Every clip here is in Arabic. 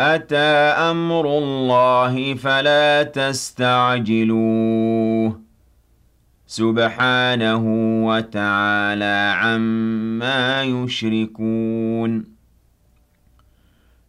أَتَىٰ أَمْرُ اللَّهِ فَلَا تَسْتَعْجِلُوهُ ۚ. سُبْحَانَهُ وَتَعَالَىٰ عَمَّا يُشْرِكُونَ.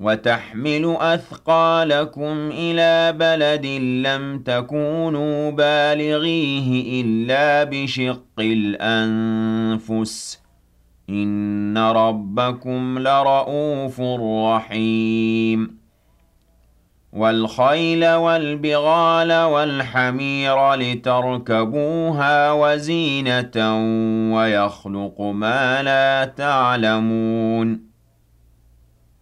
وَتَحْمِلُ أَثْقَالَكُمْ إِلَىٰ بَلَدٍ لَّمْ تَكُونُوا بَالِغِيهِ إِلَّا بِشِقِّ الْأَنفُسِ ۚ. إِنَّ رَبَّكُمْ لَرَءُوفٌ رَّحِيمٌ. وَالْخَيْلَ وَالْبِغَالَ وَالْحَمِيرَ لِتَرْكَبُوهَا وَزِينَةً وَيَخْلُقُ مَا لَا تَعْلَمُونَ.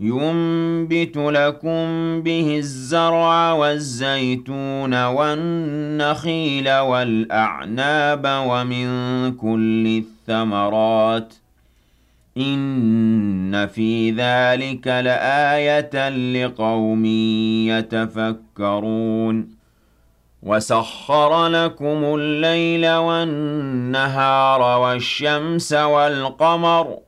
يُنبِتُ لَكُم بِهِ الزَّرْعَ وَالزَّيْتُونَ وَالنَّخِيلَ وَالْأَعْنَابَ وَمِن كُلِّ الثَّمَرَاتِ ۗ. إِنَّ فِي ذَٰلِكَ لَآيَةً لِّقَوْمٍ يَتَفَكَّرُونَ. وَسَخَّرَ لَكُمُ اللَّيْلَ وَالنَّهَارَ وَالشَّمْسَ وَالْقَمَرَ ۖ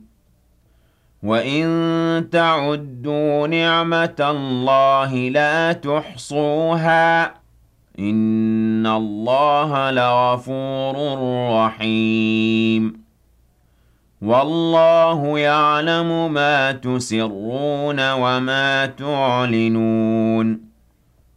وَإِن تَعُدُّوا نِعْمَةَ اللَّهِ لَا تُحْصُوهَا ۗ إِنَّ اللَّهَ لَغَفُورٌ رَّحِيمٌ وَاللَّهُ يَعْلَمُ مَا تُسِرُّونَ وَمَا تُعْلِنُونَ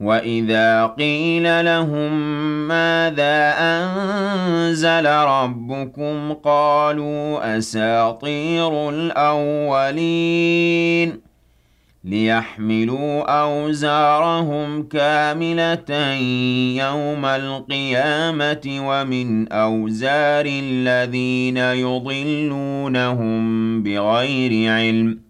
وَإِذَا قِيلَ لَهُم مَّاذَا أَنزَلَ رَبُّكُمْ قَالُوا أَسَاطِيرُ الْأَوَّلِينَ لِيَحْمِلُوا أَوْزَارَهُمْ كَامِلَةً يَوْمَ الْقِيَامَةِ وَمِنْ أَوْزَارِ الَّذِينَ يُضِلُّونَهُم بِغَيْرِ عِلْمٍ ۗ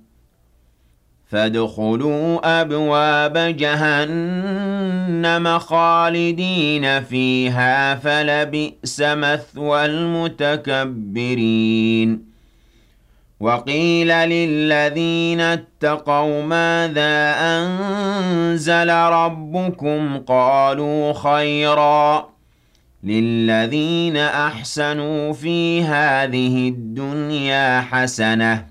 فادخلوا أبواب جهنم خالدين فيها فلبئس مثوى المتكبرين. وقيل للذين اتقوا ماذا أنزل ربكم؟ قالوا خيرا. للذين أحسنوا في هذه الدنيا حسنة.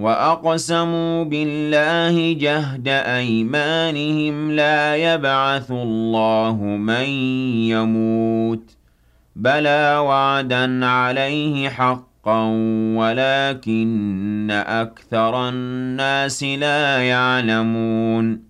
وأقسموا بالله جهد أيمانهم لا يبعث الله من يموت بلى وعدا عليه حق حقا ولكن أكثر الناس لا يعلمون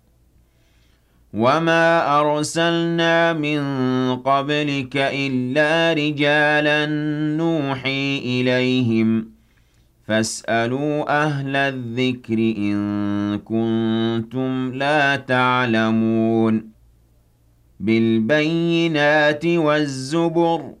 وما أرسلنا من قبلك إلا رجالا نوحي إليهم فاسألوا أهل الذكر إن كنتم لا تعلمون بالبينات والزبر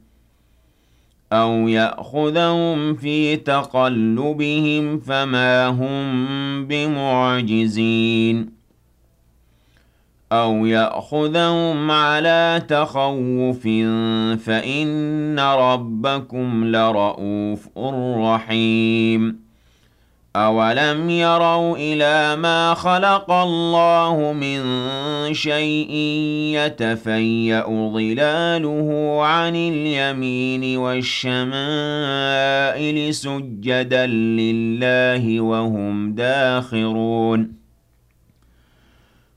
أَوْ يَأْخُذَهُمْ فِي تَقَلُّبِهِمْ فَمَا هُم بِمُعْجِزِينَ أَوْ يَأْخُذَهُمْ عَلَىٰ تَخَوُّفٍ فَإِنَّ رَبَّكُمْ لَرَءُوفٌ رَّحِيمٌ أَوَلَمْ يَرَوْا إِلَىٰ مَا خَلَقَ اللَّهُ مِن شَيْءٍ يَتَفَيَّأُ ظِلَالُهُ عَنِ الْيَمِينِ وَالشَّمَائِلِ سُجَّدًا لِّلَّهِ وَهُمْ دَاخِرُونَ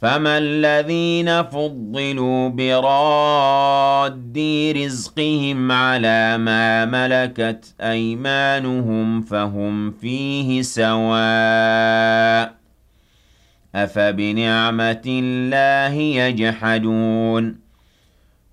فَمَا الَّذِينَ فُضِّلُوا بِرَادِّي رِزْقِهِمْ عَلَىٰ مَا مَلَكَتْ أَيْمَانُهُمْ فَهُمْ فِيهِ سَوَاءٌ ۚ أَفَبِنِعْمَةِ اللَّهِ يَجْحَدُونَ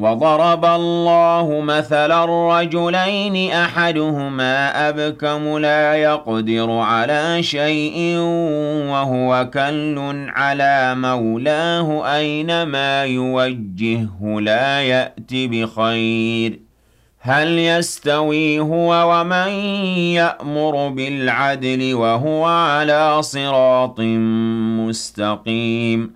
وَضَرَبَ اللَّهُ مَثَلًا رَّجُلَيْنِ أَحَدُهُمَا أَبْكَمُ لَا يَقْدِرُ عَلَىٰ شَيْءٍ وَهُوَ كَلٌّ عَلَىٰ مَوْلَاهُ أَيْنَمَا يُوَجِّههُّ لَا يَأْتِ بِخَيْرٍ ۖ. هَلْ يَسْتَوِي هُوَ وَمَن يَأْمُرُ بِالْعَدْلِ وَهُوَ عَلَىٰ صِرَاطٍ مُّسْتَقِيمٍ؟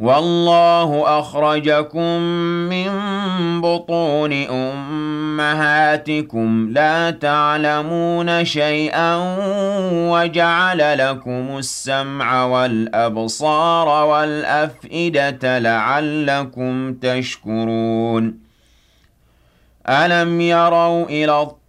وَاللَّهُ أَخْرَجَكُم مِّن بُطُونِ أُمَّهَاتِكُمْ. لَا تَعْلَمُونَ شَيْئًا وَجَعَلَ لَكُمُ السَّمْعَ وَالْأَبْصَارَ وَالْأَفْئِدَةَ لَعَلَّكُمْ تَشْكُرُونَ. أَلَمْ يَرَوْا إِلَى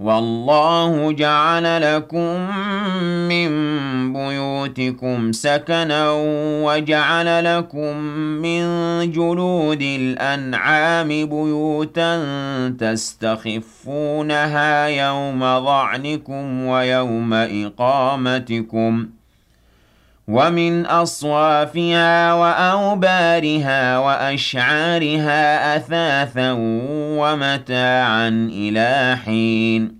وَاللَّهُ جَعَلَ لَكُم مِّن بُيُوتِكُمْ سَكَنًا وَجَعَلَ لَكُم مِّن جُلُودِ الْأَنْعَامِ بُيُوتًا تَسْتَخِفُّونَهَا يَوْمَ ظَعْنِكُمْ وَيَوْمَ إِقَامَتِكُمْ ۚ وَمِنْ أَصْوَافِهَا وَأَوْبَارِهَا وَأَشْعَارِهَا أَثَاثًا وَمَتَاعًا إِلَىٰ حِينٍ.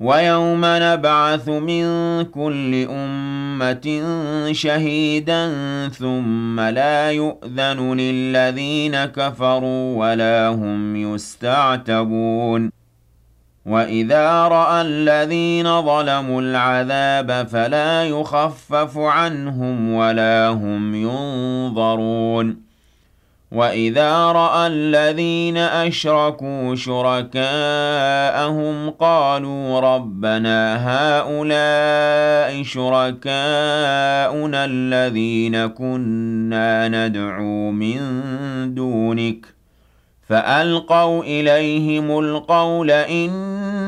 وَيَوْمَ نَبْعَثُ مِن كُلِّ أُمَّةٍ شَهِيدًا ثُمَّ لَا يُؤْذَنُ لِلَّذِينَ كَفَرُوا وَلَا هُمْ يُسْتَعْتَبُونَ. وَإِذَا رَأَى الَّذِينَ ظَلَمُوا الْعَذَابَ فَلَا يُخَفَّفُ عَنْهُمْ وَلَا هُمْ يُنظَرُونَ. وَإِذَا رَأَى الَّذِينَ أَشْرَكُوا شُرَكَاءَهُمْ قَالُوا رَبَّنَا هَٰؤُلَاءِ شُرَكَاؤُنَا الَّذِينَ كُنَّا نَدْعُو مِن دُونِكَ ۖ فَأَلْقَوْا إِلَيْهِمُ الْقَوْلَ إِنَّ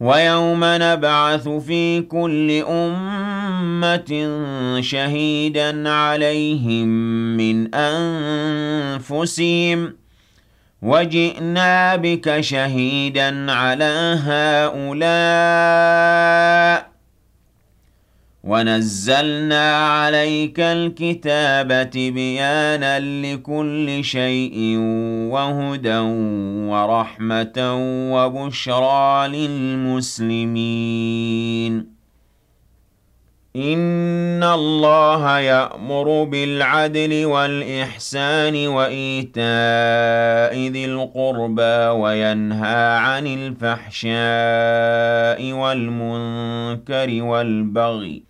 ويوم نبعث في كل أمة شهيدا عليهم من أنفسهم. وجئنا بك شهيدا على هؤلاء. ونزلنا عليك الكتاب بيانا لكل شيء وهدى ورحمة وبشرى للمسلمين. إِنَّ اللَّهَ يَأْمُرُ بِالْعَدْلِ وَالْإِحْسَانِ وَإِيتَاءِ ذِي الْقُرْبَى وَيَنْهَى عَنِ الْفَحْشَاءِ وَالْمُنكَرِ وَالْبَغْيِ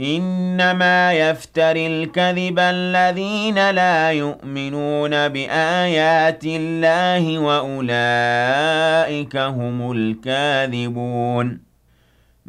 إنما يفتر الكذب الذين لا يؤمنون بآيات الله وأولئك هم الكاذبون.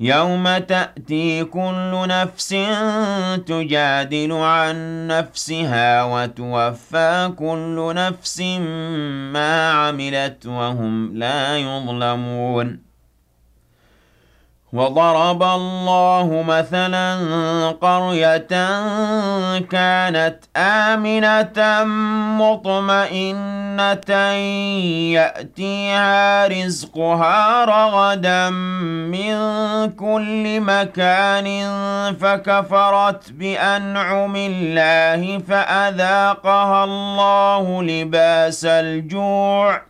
يوم تأتي كل نفس تجادل عن نفسها وتوفى كل نفس ما عملت وهم لا يظلمون وضرب الله مثلا قرية كانت آمنة مطمئنة يأتيها رزقها رغدا من كل مكان فكفرت بأنعم الله فأذاقها الله لباس الجوع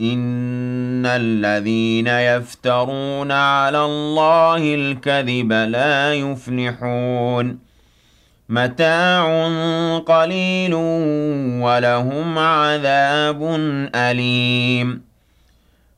إن الذين يفترون على الله الكذب لا يفلحون متاع قليل ولهم عذاب أليم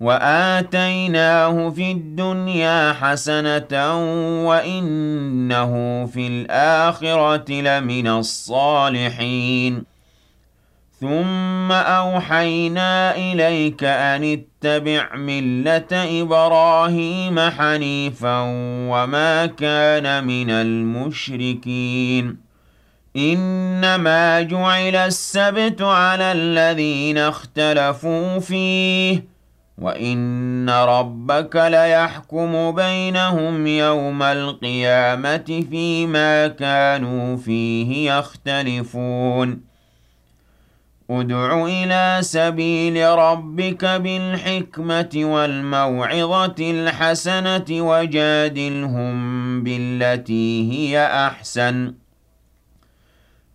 وَآتَيْنَاهُ فِي الدُّنْيَا حَسَنَةً وَإِنَّهُ فِي الْآخِرَةِ لَمِنَ الصَّالِحِينَ ثُمَّ أَوْحَيْنَا إِلَيْكَ أَنِ اتَّبِعْ مِلَّةَ إِبْرَاهِيمَ حَنِيفًا وَمَا كَانَ مِنَ الْمُشْرِكِينَ إِنَّمَا جُعِلَ السَّبْتُ عَلَى الَّذِينَ اخْتَلَفُوا فِيهِ وَإِنَّ رَبَّكَ لَيَحْكُمُ بَيْنَهُمْ يَوْمَ الْقِيَامَةِ فِيمَا كَانُوا فِيهِ يَخْتَلِفُونَ ادْعُ إِلَىٰ سَبِيلِ رَبِّكَ بِالْحِكْمَةِ وَالْمَوْعِظَةِ الْحَسَنَةِ وَجَادِلْهُم بِالَّتِي هِيَ أَحْسَنُ